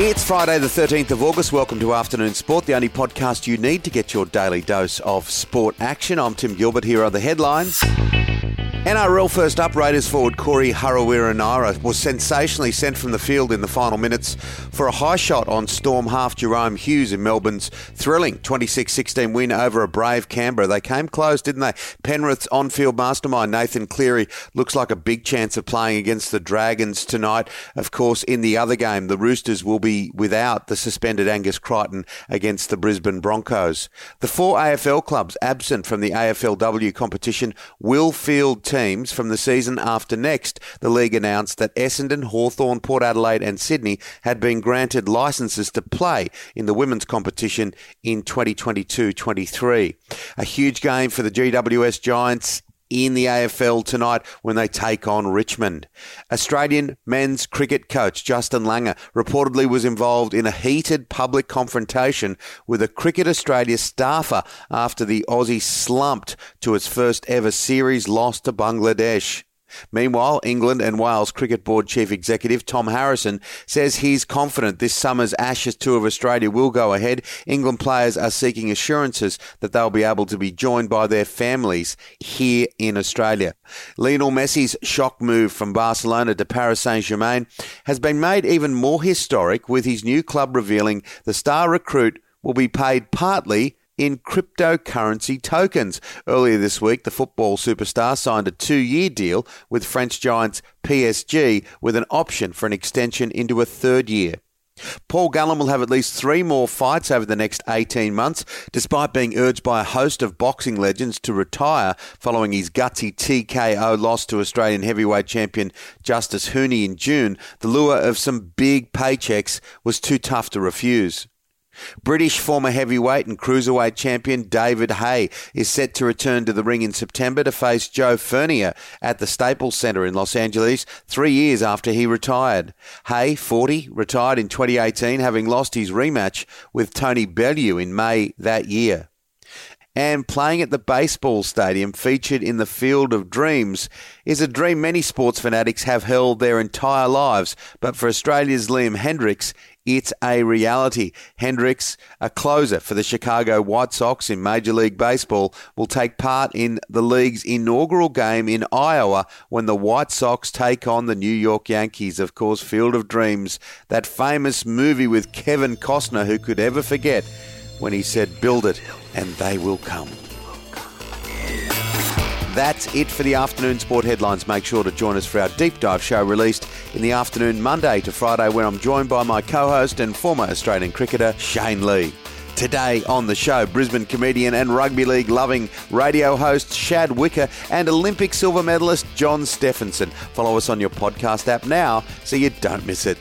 It's Friday, the 13th of August. Welcome to Afternoon Sport, the only podcast you need to get your daily dose of sport action. I'm Tim Gilbert. Here are the headlines. NRL first up, Raiders forward Corey Harawira-Naera was sensationally sent from the field in the final minutes for a high shot on Storm half Jahrome Hughes in Melbourne's thrilling 26-16 win over a brave Canberra. They came close, didn't they? Penrith's on-field mastermind Nathan Cleary looks like a big chance of playing against the Dragons tonight. Of course, in the other game, the Roosters will be without the suspended Angus Crichton against the Brisbane Broncos. The four AFL clubs absent from the AFLW competition will field teams teams from the season after next. The league announced that Essendon, Hawthorn, Port Adelaide, and Sydney had been granted licenses to play in the women's competition in 2022 23. A huge game for the GWS Giants in the AFL tonight when they take on Richmond. Australian men's cricket coach Justin Langer reportedly was involved in a heated public confrontation with a Cricket Australia staffer after the Aussie slumped to its first ever series loss to Bangladesh. Meanwhile, England and Wales Cricket Board Chief Executive Tom Harrison says he's confident this summer's Ashes Tour of Australia will go ahead. England players are seeking assurances that they'll be able to be joined by their families here in Australia. Lionel Messi's shock move from Barcelona to Paris Saint-Germain has been made even more historic with his new club revealing the star recruit will be paid partly in cryptocurrency tokens. Earlier this week, the football superstar signed a two year deal with French giants PSG with an option for an extension into a third year. Paul Gallen will have at least three more fights over the next 18 months, despite being urged by a host of boxing legends to retire following his gutsy TKO loss to Australian heavyweight champion Justis Huni in June. The lure of some big paychecks was too tough to refuse. British former heavyweight and cruiserweight champion David Haye is set to return to the ring in September to face Joe Fournier at the Staples Center in Los Angeles three years after he retired. Haye, 40, retired in 2018, having lost his rematch with Tony Bellew in May that year. And playing at the baseball stadium featured in the Field of Dreams is a dream many sports fanatics have held their entire lives. But for Australia's Liam Hendriks, it's a reality. Hendriks, a closer for the Chicago White Sox in Major League Baseball, will take part in the league's inaugural game in Iowa when the White Sox take on the New York Yankees. Of course, Field of Dreams, that famous movie with Kevin Costner, who could ever forget when he said, Build it and they will come. That's it for the afternoon sport headlines. Make sure to join us for our deep dive show released in the afternoon, Monday to Friday, where I'm joined by my co host and former Australian cricketer, Shane Lee. Today on the show, Brisbane comedian and rugby league loving radio host Shad Wicker and Olympic silver medalist John Stephenson. Follow us on your podcast app now so you don't miss it.